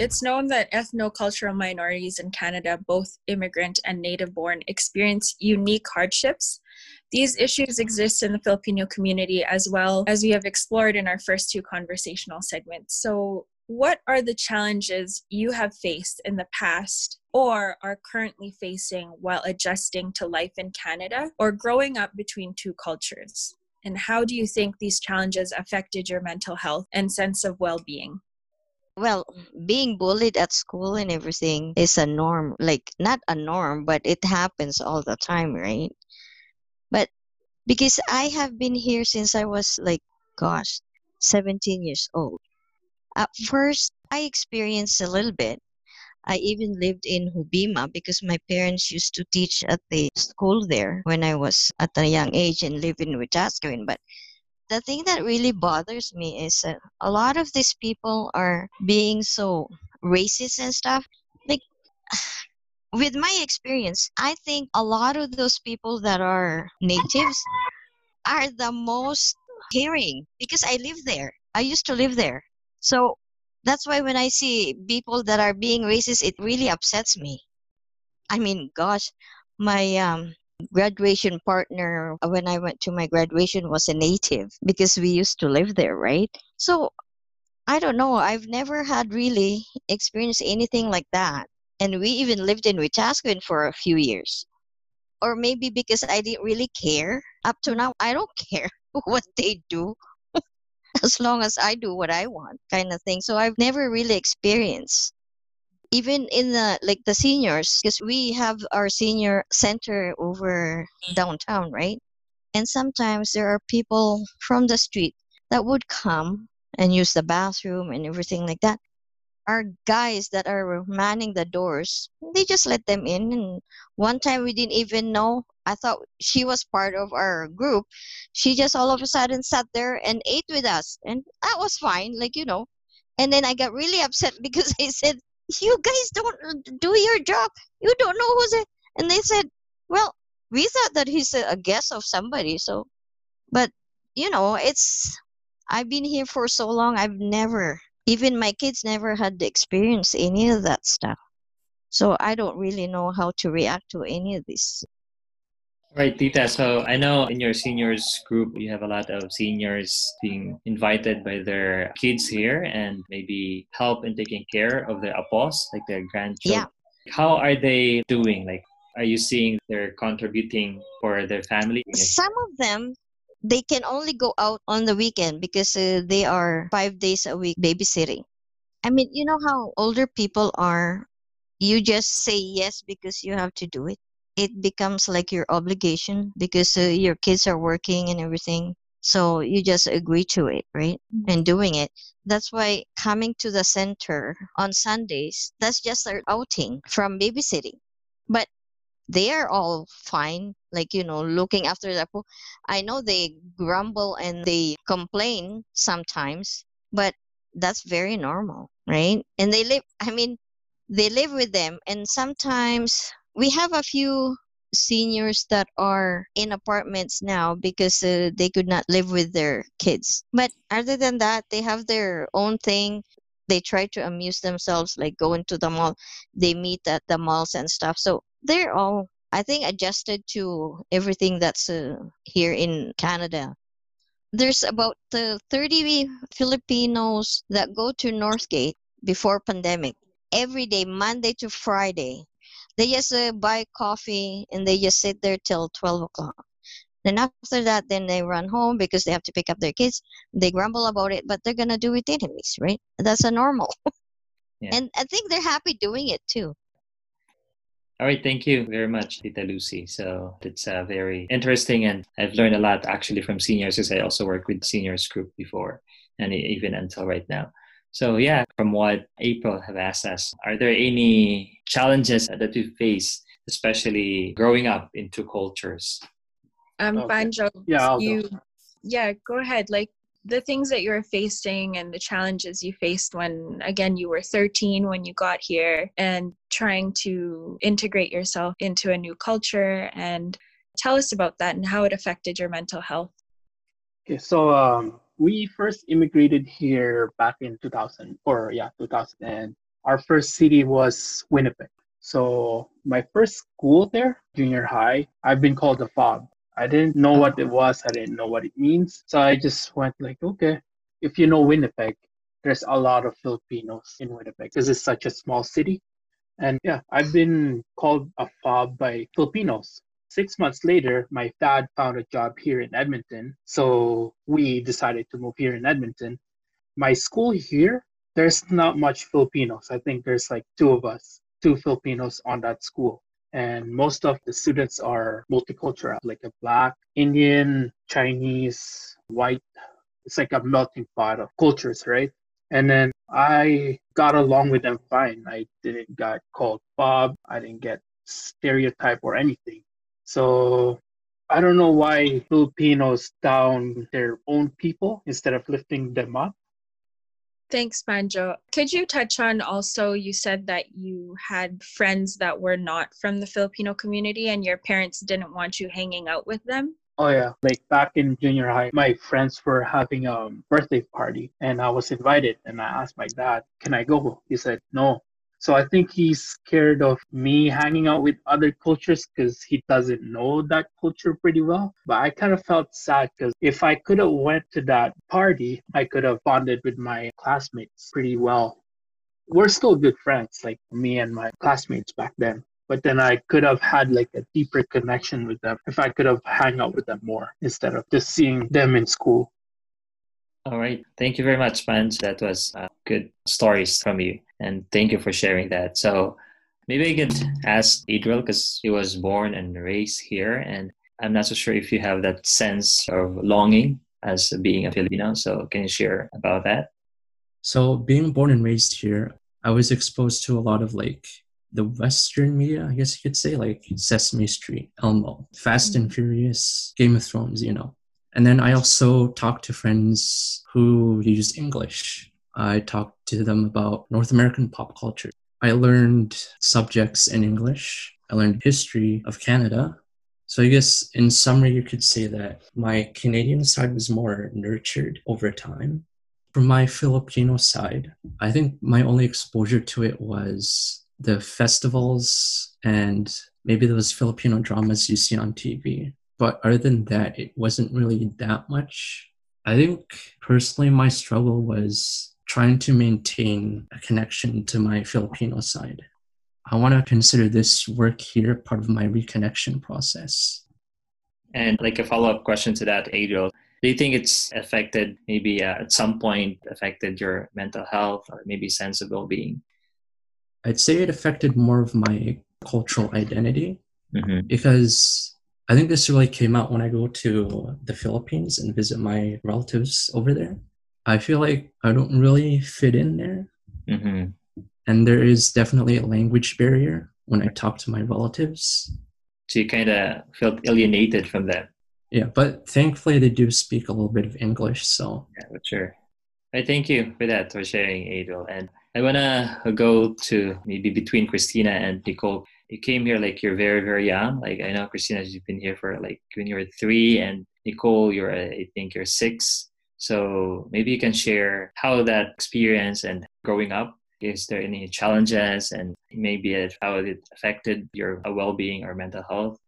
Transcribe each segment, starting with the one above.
it's known that ethnocultural minorities in Canada, both immigrant and native born, experience unique hardships. These issues exist in the Filipino community as well as we have explored in our first two conversational segments. So, what are the challenges you have faced in the past or are currently facing while adjusting to life in Canada or growing up between two cultures? And how do you think these challenges affected your mental health and sense of well being? Well, being bullied at school and everything is a norm. Like, not a norm, but it happens all the time, right? But because I have been here since I was like, gosh, 17 years old. At first, I experienced a little bit. I even lived in Hobbema because my parents used to teach at the school there when I was at a young age and living with Wetaskiwin. But the thing that really bothers me is that a lot of these people are being so racist and stuff. Like, with my experience, I think a lot of those people that are natives are the most caring because I live there. I used to live there. So that's why when I see people that are being racist, it really upsets me. I mean, gosh, my um, graduation partner uh, when I went to my graduation was a native because we used to live there, right? So I don't know. I've never had really experienced anything like that. And we even lived in Wetaskiwin for a few years. Or maybe because I didn't really care. Up to now, I don't care what they do as long as I do what I want, kind of thing. So I've never really experienced. Even in the like the seniors, because we have our senior center over downtown, right? And sometimes there are people from the street that would come and use the bathroom and everything like that. Our guys that are manning the doors they just let them in. And one time we didn't even know i thought she was part of our group. She just all of a sudden sat there and ate with us and that was fine like you know. And then i got really upset because i said you guys don't uh, do your job you don't know who's it and they said well we thought that he's a guest of somebody so but you know it's i've been here for so long i've never even my kids never had experienced any of that stuff. So I don't really know how to react to any of this. Right, Tita. So I know in your seniors group, you have a lot of seniors being invited by their kids here and maybe help in taking care of their apos, like their grandchildren. Yeah. How are they doing? Like, are you seeing they're contributing for their family? Some of them they can only go out on the weekend because uh, they are five days a week babysitting. I mean, you know how older people are, you just say yes because you have to do it. It becomes like your obligation because uh, your kids are working and everything. So you just agree to it, right? Mm-hmm. And doing it. That's why coming to the center on Sundays, that's just our outing from babysitting. But they are all fine like you know looking after the pool i know they grumble and they complain sometimes but that's very normal right and they live i mean they live with them and sometimes we have a few seniors that are in apartments now because uh, they could not live with their kids. But other than that they have their own thing. They try to amuse themselves like going to the mall. They meet at the malls and stuff. So they're all i think adjusted to everything that's uh, here in canada. There's about uh, 30 filipinos that go to northgate before pandemic. Every day monday to friday they just uh, buy coffee and they just sit there till 12 o'clock then after that then they run home because they have to pick up their kids they grumble about it but they're gonna do it anyways right that's a normal yeah. and i think they're happy doing it too all right, thank you very much, Tita Lucy. So it's uh, very interesting, and I've learned a lot actually from seniors, because I also worked with seniors group before, and even until right now. So yeah, from what April have asked us, are there any challenges that you face, especially growing up in two cultures? Um, okay. Banjo, yeah, I'll you, go. yeah, go ahead. Like the things that you're facing and the challenges you faced when again you were 13 when you got here and trying to integrate yourself into a new culture and tell us about that and how it affected your mental health okay so um, We first immigrated here back in 2000, or yeah, 2000. Our first city was Winnipeg. So my first school there, junior high, I've been called a fob. I didn't know what it was. I didn't know what it means. So I just went like, okay, if you know Winnipeg, there's a lot of Filipinos in Winnipeg because it's such a small city. And yeah, I've been called a fob by Filipinos. Six months later, my dad found a job here in Edmonton. So we decided to move here in Edmonton. My school here, there's not much Filipinos. I think there's like two of us, two Filipinos on that school. And most of the students are multicultural, like a black, Indian, Chinese, white. It's like a melting pot of cultures, right? And then I got along with them fine. I didn't get called Bob. I didn't get stereotype or anything. So I don't know why Filipinos down their own people instead of lifting them up. Thanks, Manjo. Could you touch on also, you said that you had friends that were not from the Filipino community and your parents didn't want you hanging out with them? Oh yeah, like back in junior high, my friends were having a birthday party and I was invited and I asked my dad, "Can I go?" He said, "No." So I think he's scared of me hanging out with other cultures because he doesn't know that culture pretty well. But I kind of felt sad because if I could have went to that party, I could have bonded with my classmates pretty well. We're still good friends, like me and my classmates back then but then I could have had like a deeper connection with them if I could have hung out with them more instead of just seeing them in school. All right. Thank you very much, Manj. That was uh, good stories from you. And thank you for sharing that. So maybe I could ask Adriel because he was born and raised here. And I'm not so sure if you have that sense of longing as being a Filipino. So can you share about that? So being born and raised here, I was exposed to a lot of like the Western media, I guess you could say, like Sesame Street, Elmo, Fast and mm-hmm. Furious, Game of Thrones, you know. And then I also talked to friends who used English. I talked to them about North American pop culture. I learned subjects in English. I learned history of Canada. So I guess in summary, you could say that my Canadian side was more nurtured over time. From my Filipino side, I think my only exposure to it was the festivals and maybe those Filipino dramas you see on TV. But other than that, it wasn't really that much. I think personally, my struggle was trying to maintain a connection to my Filipino side. I want to consider this work here part of my reconnection process. And like a follow up question to that, Adriel, do you think it's affected, maybe uh, at some point, affected your mental health or maybe sense of well being? I'd say it affected more of my cultural identity mm-hmm. because I think this really came out when I go to the Philippines and visit my relatives over there. I feel like I don't really fit in there. Mm-hmm. And there is definitely a language barrier when I talk to my relatives. So you kind of felt alienated from them. Yeah, but thankfully they do speak a little bit of English, so. Yeah, sure. I thank you for that, for sharing, Adel. And I wanna go to maybe between Christina and Nicole. You came here like you're very very young. Like I know Christina, you've been here for like when you were three, and Nicole, you're I think you're six. So maybe you can share how that experience and growing up. Is there any challenges and maybe how it affected your uh, well-being or mental health?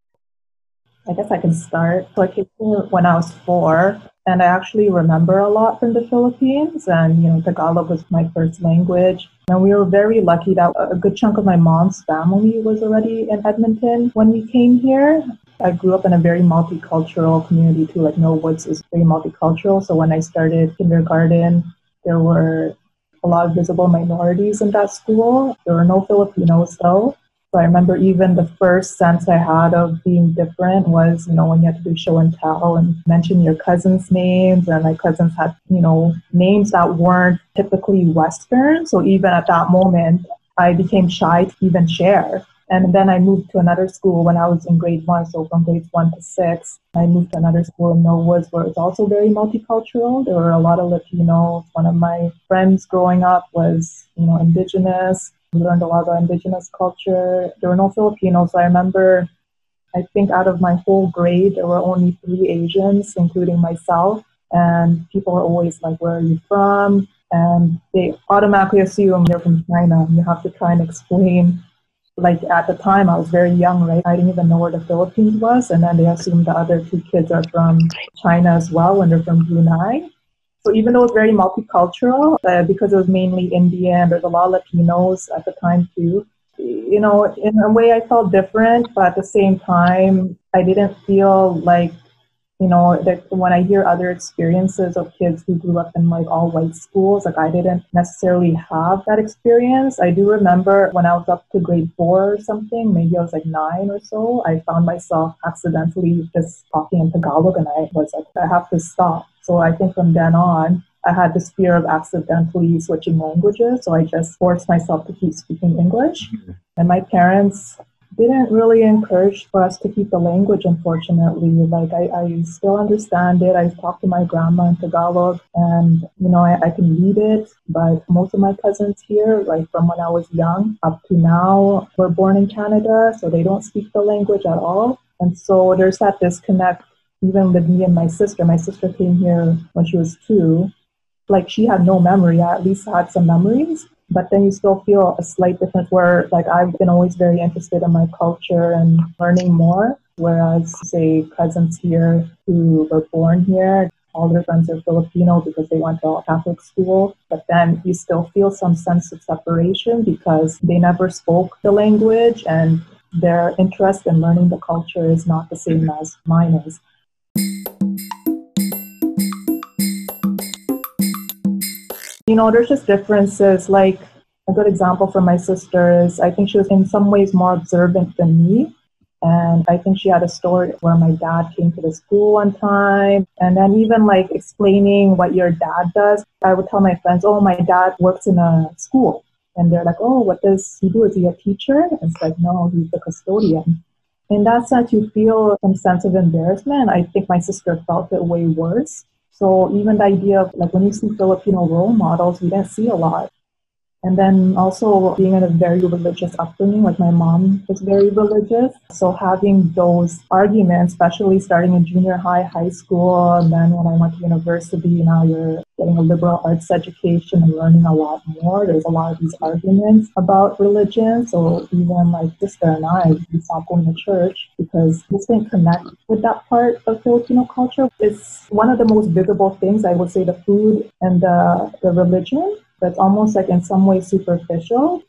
I guess I can start. So I came when I was four, and I actually remember a lot from the Philippines. And, you know, Tagalog was my first language. And we were very lucky that a good chunk of my mom's family was already in Edmonton when we came here. I grew up in a very multicultural community too. Like Mill Woods is very multicultural. So when I started kindergarten, there were a lot of visible minorities in that school. There were no Filipinos though. So I remember even the first sense I had of being different was, you know, when you had to do show and tell and mention your cousins' names, and my cousins had, you know, names that weren't typically Western. So even at that moment, I became shy to even share. And then I moved to another school when I was in grade one. So from grades one to six, I moved to another school in Mill Woods where it's also very multicultural. There were a lot of Latinos. One of my friends growing up was, you know, indigenous. We learned a lot about indigenous culture. There were no Filipinos. So I remember, I think out of my whole grade, there were only three Asians, including myself. and people are always like, Where are you from? And they automatically assume you're from China. You have to try and explain. Like at the time, I was very young, right? I didn't even know where the Philippines was. And then they assume the other two kids are from China as well when they're from Brunei. So even though it's very multicultural, uh, because it was mainly Indian, there's a lot of Latinos at the time too. You know, in a way, I felt different, but at the same time, I didn't feel like you know that when i hear other experiences of kids who grew up in like all white schools like i didn't necessarily have that experience i do remember when i was up to grade four or something maybe i was like nine or so i found myself accidentally just talking in tagalog and i was like i have to stop so i think from then on I had this fear of accidentally switching languages, so I just forced myself to keep speaking English. Mm-hmm. And my parents didn't really encourage for us to keep the language, unfortunately. Like, I, I still understand it. I talk to my grandma in Tagalog and, you know, I, I can read it. But most of my cousins here, like from when I was young up to now, were born in Canada, so they don't speak the language at all. And so there's that disconnect even with me and my sister. My sister came here when she was two. Like she had no memory. I at least had some memories but then you still feel a slight difference where like I've been always very interested in my culture and learning more. Whereas say cousins here who were born here, all their friends are Filipino because they went to a Catholic school, but then you still feel some sense of separation because they never spoke the language and their interest in learning the culture is not the same as mine is. You know, there's just differences. Like a good example for my sister is I think she was in some ways more observant than me. And I think she had a story where my dad came to the school one time. And then even like explaining what your dad does, I would tell my friends, oh, my dad works in a school. And they're like, oh, what does he do? Is he a teacher? And it's like, no, he's the custodian. In that sense, you feel some sense of embarrassment. I think my sister felt it way worse. So even the idea of like when you see Filipino role models, we didn't see a lot. And then also being in a very religious upbringing, like my mom was very religious. So having those arguments, especially starting in junior high, high school, and then when I went to university, now you're getting a liberal arts education and learning a lot more. There's a lot of these arguments about religion. So even like sister and I, we stopped going to church because we didn't connect with that part of Filipino culture. It's one of the most visible things, I would say, the food and the, the religion that's almost like in some way superficial.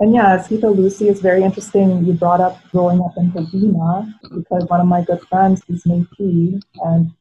And yeah, Tita Lucy is very interesting. You brought up growing up in Hobbema because one of my good friends is Métis, and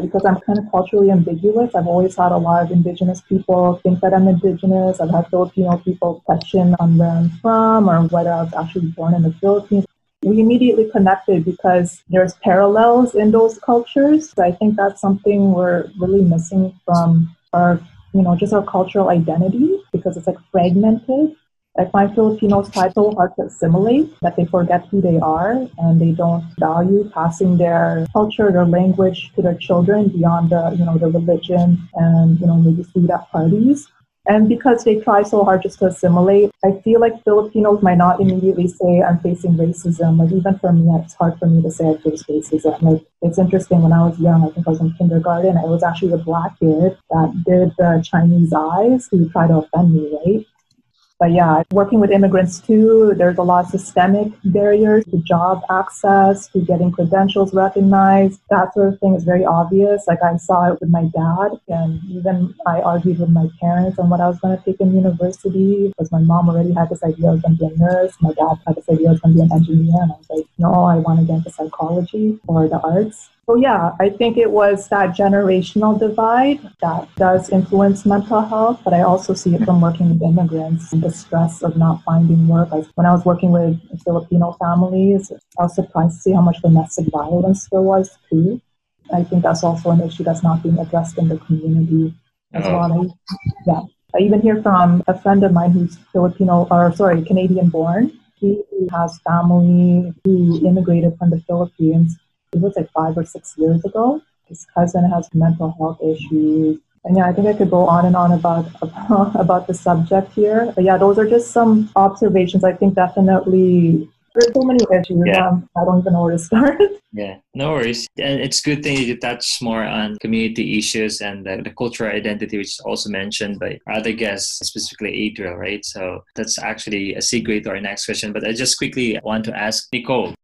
because I'm kind of culturally ambiguous, I've always had a lot of Indigenous people think that I'm Indigenous. I've had Filipino people question on where I'm from or whether I was actually born in the Philippines. We immediately connected because there's parallels in those cultures. So I think that's something we're really missing from our you know, just our cultural identity because it's like fragmented. I find Filipinos try so hard to assimilate that they forget who they are and they don't value passing their culture, their language to their children beyond the, you know, the religion and, you know, maybe food at parties. And because they try so hard just to assimilate, I feel like Filipinos might not immediately say I'm facing racism. Like even for me, it's hard for me to say I face racism. Like it's interesting when I was young, I think I was in kindergarten, it was actually a black kid that did the Chinese eyes who tried to offend me, right? But yeah, working with immigrants too, there's a lot of systemic barriers to job access, to getting credentials recognized. That sort of thing is very obvious. Like I saw it with my dad, and even I argued with my parents on what I was going to take in university because my mom already had this idea I was going to be a nurse. My dad had this idea I was going to be an engineer, and I was like, no, I want to get into psychology or the arts. So, yeah, I think it was that generational divide that does influence mental health, but I also see it from working with immigrants and the stress of not finding work. Like when I was working with Filipino families, I was surprised to see how much domestic violence there was too. I think that's also an issue that's not being addressed in the community as oh. well. I, yeah. I even hear from a friend of mine who's Filipino, or sorry, Canadian born. He has family who immigrated from the Philippines it was like five or six years ago. His cousin has mental health issues. And yeah, I think I could go on and on about about the subject here. But yeah, those are just some observations. I think definitely There's so many issues. Yeah. Um, I don't even know where to start. Yeah, no worries. And it's good thing you touch more on community issues and the, the cultural identity, which is also mentioned by other guests, specifically Adriel, right? So that's actually a segue to our next question. But I just quickly want to ask Nicole.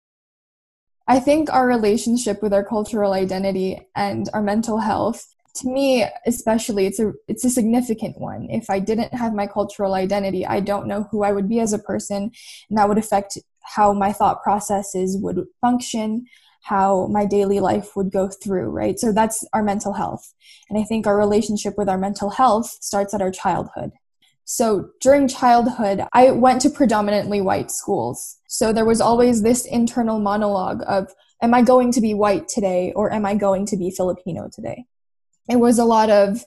I think our relationship with our cultural identity and our mental health to me especially it's a it's a significant one. If i didn't have my cultural identity i don't know who i would be as a person and that would affect how my thought processes would function how my daily life would go through right? So that's our mental health. And i think our relationship with our mental health starts at our childhood so during childhood, I went to predominantly white schools. So there was always this internal monologue of, am I going to be white today or am I going to be Filipino today? it was a lot of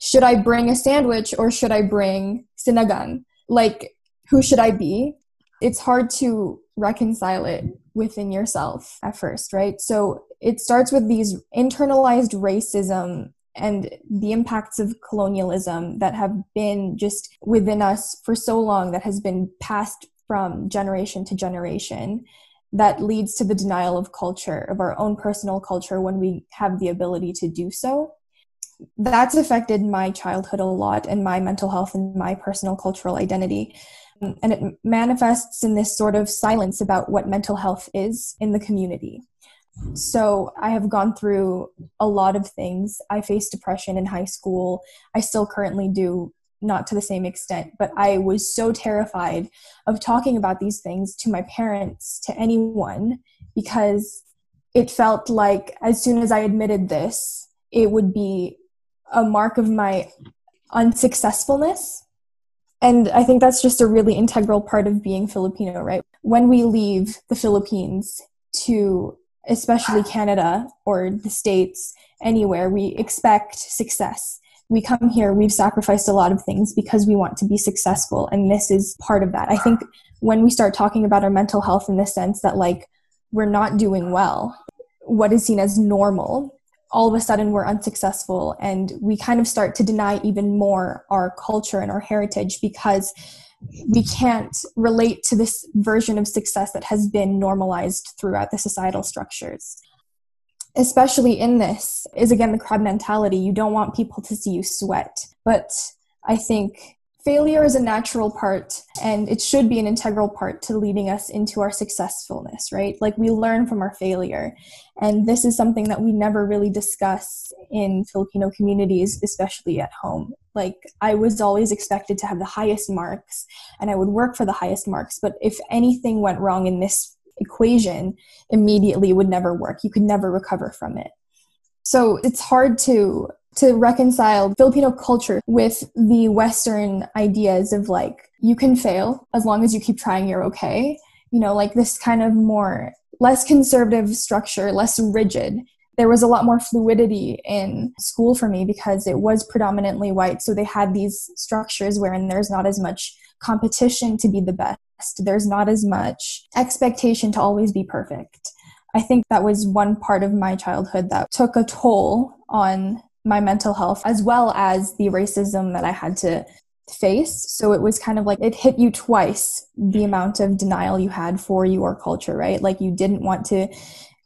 should I bring a sandwich or should I bring sinigang? Like, who should I be? It's hard to reconcile it within yourself at first, right? So it starts with these internalized racism and the impacts of colonialism that have been just within us for so long, that has been passed from generation to generation that leads to the denial of culture, of our own personal culture when we have the ability to do so that's affected my childhood a lot and my mental health and my personal cultural identity. And it manifests in this sort of silence about what mental health is in the community. So I have gone through a lot of things. I faced depression in high school. I still currently do, not to the same extent, but I was so terrified of talking about these things to my parents, to anyone, because it felt like as soon as I admitted this, it would be a mark of my unsuccessfulness. And I think that's just a really integral part of being Filipino, right? When we leave the Philippines to especially Canada or the States, anywhere, we expect success. We come here, we've sacrificed a lot of things because we want to be successful. And this is part of that. I think when we start talking about our mental health in the sense that, like, we're not doing well, what is seen as normal all of a sudden we're unsuccessful and we kind of start to deny even more our culture and our heritage because we can't relate to this version of success that has been normalized throughout the societal structures. Especially in this is again the crab mentality. You don't want people to see you sweat. But i think failure is a natural part and it should be an integral part to leading us into our successfulness right? Like we learn from our failure. And this is something that we never really discuss in filipino communities especially at home. Like i was always expected to have the highest marks and i would work for the highest marks. But if anything went wrong in this equation immediately would never work. You could never recover from it. So it's hard to to reconcile Filipino culture with the Western ideas of like, you can fail as long as you keep trying, you're okay. You know, like this kind of more, less conservative structure, less rigid. There was a lot more fluidity in school for me because it was predominantly white. So they had these structures wherein there's not as much competition to be the best, there's not as much expectation to always be perfect. I think that was one part of my childhood that took a toll on my mental health as well as the racism that I had to face. So it was kind of like it hit you twice the mm-hmm. amount of denial you had for your culture, right? Like you didn't want to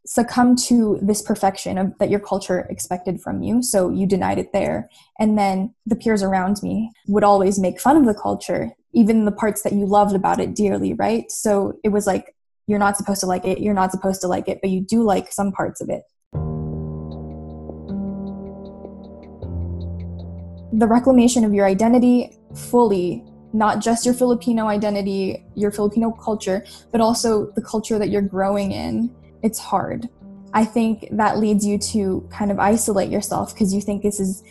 succumb to this perfection of, that your culture expected from you. So you denied it there. And then the peers around me would always make fun of the culture, even the parts that you loved about it dearly, right? So it was like, you're not supposed to like it, you're not supposed to like it, but you do like some parts of it. The reclamation of your identity fully not just your Filipino identity, your Filipino culture, but also the culture that you're growing in, it's hard. I think that leads you to kind of isolate yourself because you think this is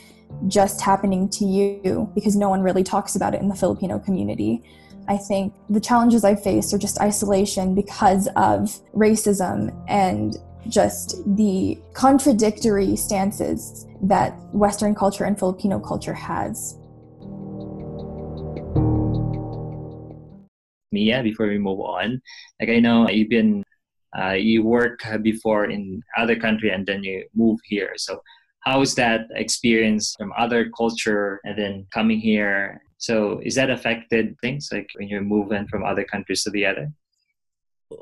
just happening to you because no one really talks about it in the Filipino community. I think the challenges I face are just isolation because of racism and just the contradictory stances that Western culture and Filipino culture has. Mia, before we move on, like I know you've been, uh, you work before in other country and then you move here. So how is that experience from other culture and then coming here? So is that affected things like when you're moving from other countries to the other?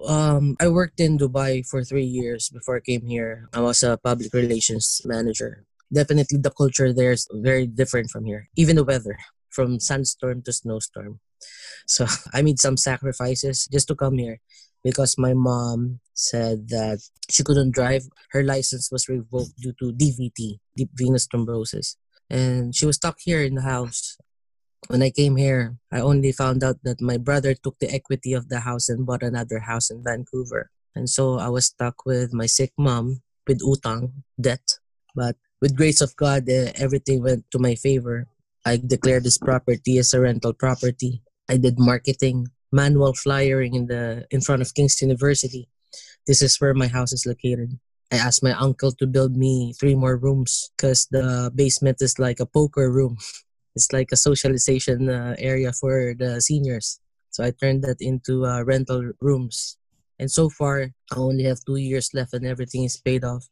Um, I worked in Dubai for three years before I came here. I was a public relations manager. Definitely, the culture there is very different from here. Even the weather, from sandstorm to snowstorm. So I made some sacrifices just to come here because my mom said that she couldn't drive. Her license was revoked due to DVT, deep venous thrombosis. And she was stuck here in the house. When I came here, I only found out that my brother took the equity of the house and bought another house in Vancouver. And so I was stuck with my sick mom with utang, debt. But with grace of God, uh, everything went to my favor. I declared this property as a rental property. I did marketing, manual flyering in the in front of King's University. This is where my house is located. I asked my uncle to build me three more rooms because the basement is like a poker room. It's like a socialization uh, area for the seniors. So I turned that into uh, rental rooms. And so far, I only have two years left and everything is paid off.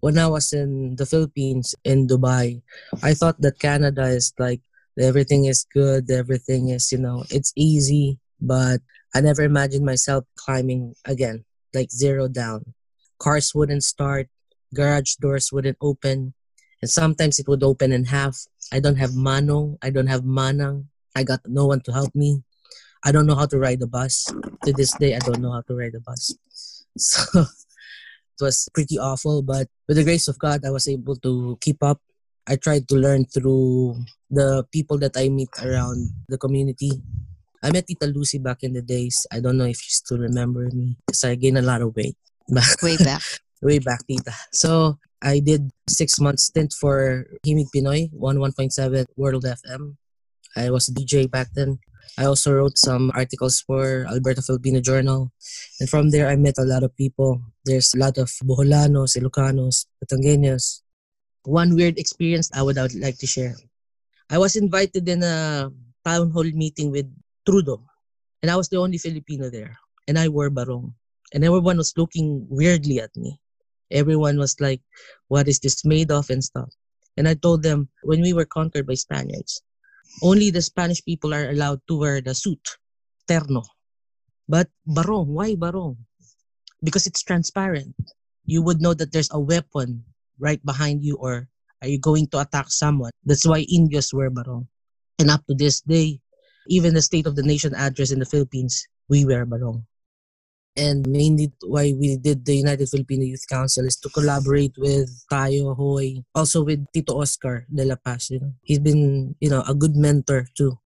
When I was in the Philippines, in Dubai, I thought that Canada is like everything is good, everything is, you know, it's easy. But I never imagined myself climbing again, like zero down. Cars wouldn't start, garage doors wouldn't open, and sometimes it would open in half. I don't have mano, I don't have manang, I got no one to help me. I don't know how to ride a bus. To this day, I don't know how to ride a bus. So it was pretty awful, but with the grace of God, I was able to keep up. I tried to learn through the people that I meet around the community. I met Tita Lucy back in the days. I don't know if you still remember me because I gained a lot of weight. Way back. way back, Tita. So I did six months stint for Himig Pinoy, 11.7 World FM. I was a DJ back then. I also wrote some articles for Alberta Filipino Journal. And from there, I met a lot of people. There's a lot of Boholanos, Ilocanos, Batangueños. One weird experience I would, I would like to share. I was invited in a town hall meeting with Trudeau. And I was the only Filipino there. And I wore barong. And everyone was looking weirdly at me. Everyone was like, what is this made of and stuff. And I told them, when we were conquered by Spaniards, only the Spanish people are allowed to wear the suit, terno. But barong, why barong? Because it's transparent. You would know that there's a weapon right behind you or are you going to attack someone? That's why Indios wear barong. And up to this day, even the State of the Nation address in the Philippines, we wear barong. And mainly why we did the United Filipino Youth Council is to collaborate with Tayo Hoy, also with Tito Oscar de la Paz. You know, he's been you know a good mentor too.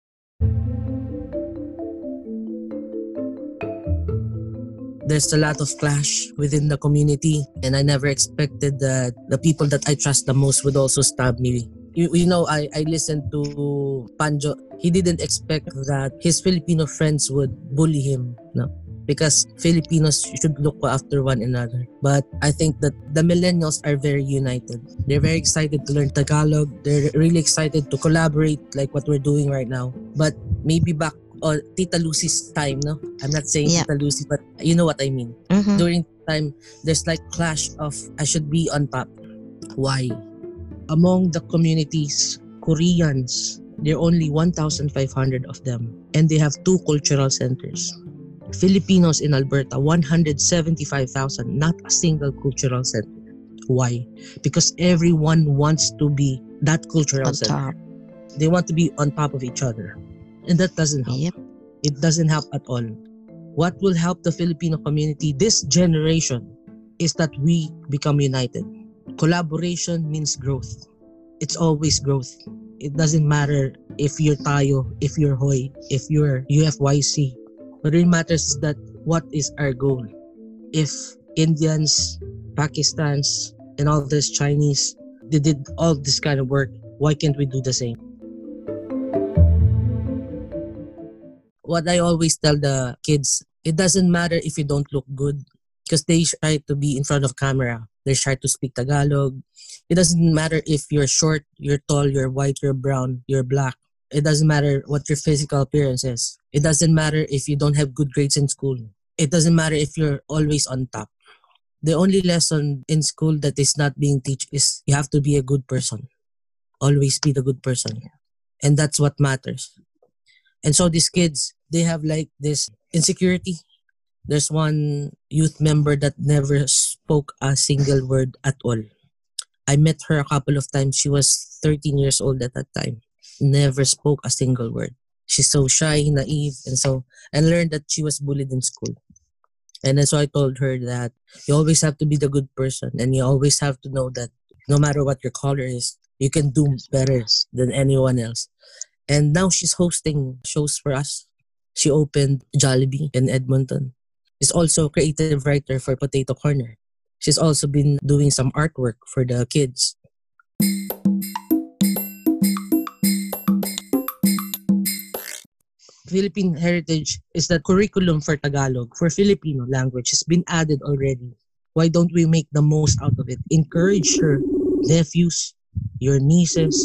There's a lot of clash within the community, and I never expected that the people that I trust the most would also stab me you, you know, I, I listened to Panjo. He didn't expect that his Filipino friends would bully him. No? Because Filipinos should look after one another. But I think that the millennials are very united. They're very excited to learn Tagalog. They're really excited to collaborate like what we're doing right now. But maybe back on Tita Lucy's time, no? I'm not saying yeah. Tita Lucy, but you know what I mean. Mm-hmm. During time, there's like clash of I should be on top. Why? Among the communities, Koreans, there are only 1,500 of them, and they have two cultural centers Filipinos in Alberta, 175,000, not a single cultural center. Why? Because everyone wants to be that cultural on center. top. They want to be on top of each other. And that doesn't help. Yep. It doesn't help at all. What will help the Filipino community this generation is that we become united. Collaboration means growth. It's always growth. It doesn't matter if you're Tayo, if you're Hoy, if you're UFYC, what really matters is that what is our goal? If Indians, Pakistans, and all this Chinese, they did all this kind of work, why can't we do the same? What I always tell the kids, it doesn't matter if you don't look good because they try to be in front of camera. They try to speak Tagalog. It doesn't matter if you're short, you're tall, you're white, you're brown, you're black. It doesn't matter what your physical appearance is. It doesn't matter if you don't have good grades in school. It doesn't matter if you're always on top. The only lesson in school that is not being taught is you have to be a good person. Always be the good person. And that's what matters. And so these kids, they have like this insecurity. There's one youth member that never spoke a single word at all. I met her a couple of times. She was 13 years old at that time. Never spoke a single word. She's so shy, naive, and so and learned that she was bullied in school. And so I told her that you always have to be the good person and you always have to know that no matter what your color is, you can do better than anyone else. And now she's hosting shows for us. She opened Jollibee in Edmonton. She's also a creative writer for Potato Corner. She's also been doing some artwork for the kids. Philippine heritage is the curriculum for Tagalog for Filipino language has been added already. Why don't we make the most out of it? Encourage your nephews, your nieces,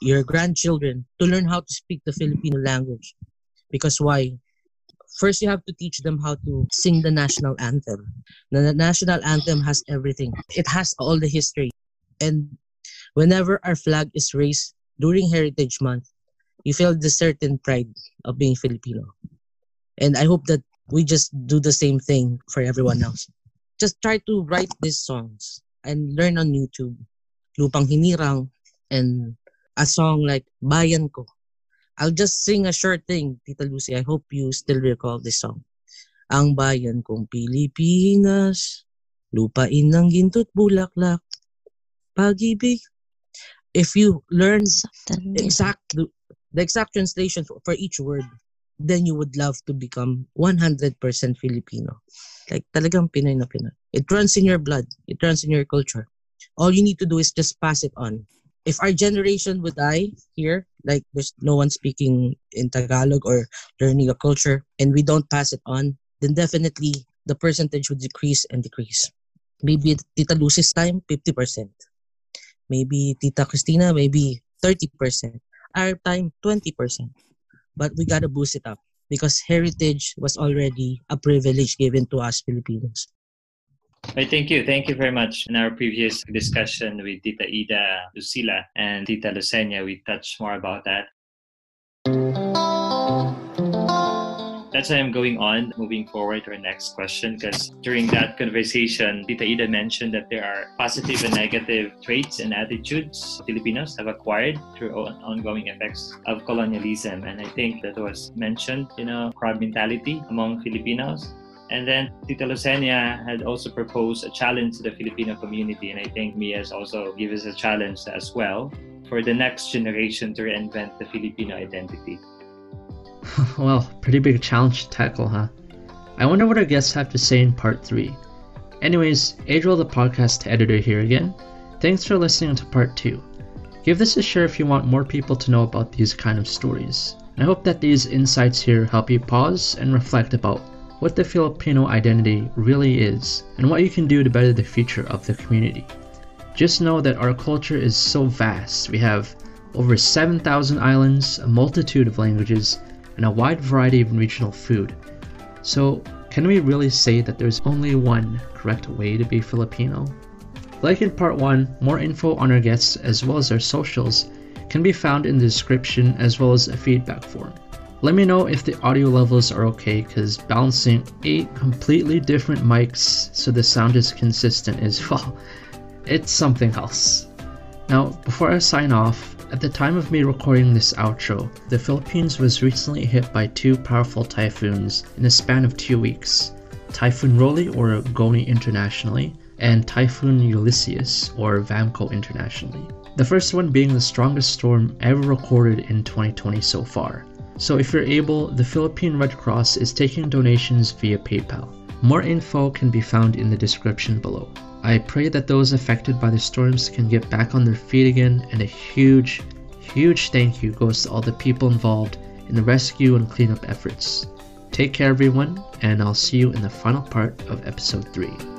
your grandchildren to learn how to speak the Filipino language. Because why? First, you have to teach them how to sing the national anthem. The national anthem has everything. It has all the history. And whenever our flag is raised during Heritage Month, you feel the certain pride of being Filipino. And I hope that we just do the same thing for everyone else. Just try to write these songs and learn on YouTube. Lupang Hinirang and a song like Bayan Ko. I'll just sing a short thing, Tita Lucy. I hope you still recall this song. Ang bayan kong Pilipinas, lupain ng ginto't bulaklak, pag-ibig. If you learn exact the exact translation for, for each word, then you would love to become 100% Filipino. Like talagang Pinoy na Pinoy. It runs in your blood. It runs in your culture. All you need to do is just pass it on. If our generation would die here, like there's no one speaking in Tagalog or learning a culture, and we don't pass it on, then definitely the percentage would decrease and decrease. Maybe Tita Lucy's time, 50%. Maybe Tita Christina, maybe 30% our time 20%. But we gotta boost it up because heritage was already a privilege given to us Filipinos. Right, thank you. Thank you very much. In our previous discussion with Tita Ida Lucila and Tita Lucenia, we touched more about that that's why I'm going on, moving forward to our next question, because during that conversation, Tita Ida mentioned that there are positive and negative traits and attitudes Filipinos have acquired through ongoing effects of colonialism. And I think that was mentioned, you know, crowd mentality among Filipinos. And then Tita Lucenia had also proposed a challenge to the Filipino community. And I think Mia has also given us a challenge as well for the next generation to reinvent the Filipino identity. well, pretty big challenge to tackle, huh? I wonder what our guests have to say in part 3. Anyways, Adriel the podcast editor here again. Thanks for listening to part 2. Give this a share if you want more people to know about these kind of stories. And I hope that these insights here help you pause and reflect about what the Filipino identity really is and what you can do to better the future of the community. Just know that our culture is so vast. We have over 7,000 islands, a multitude of languages, and a wide variety of regional food. So, can we really say that there's only one correct way to be Filipino? Like in part 1, more info on our guests as well as their socials can be found in the description as well as a feedback form. Let me know if the audio levels are okay because balancing 8 completely different mics so the sound is consistent is well, it's something else. Now, before I sign off, at the time of me recording this outro, the Philippines was recently hit by two powerful typhoons in a span of two weeks Typhoon Rolly, or Goni internationally, and Typhoon Ulysses, or Vamco internationally. The first one being the strongest storm ever recorded in 2020 so far. So if you're able, the Philippine Red Cross is taking donations via PayPal. More info can be found in the description below. I pray that those affected by the storms can get back on their feet again, and a huge, huge thank you goes to all the people involved in the rescue and cleanup efforts. Take care, everyone, and I'll see you in the final part of episode 3.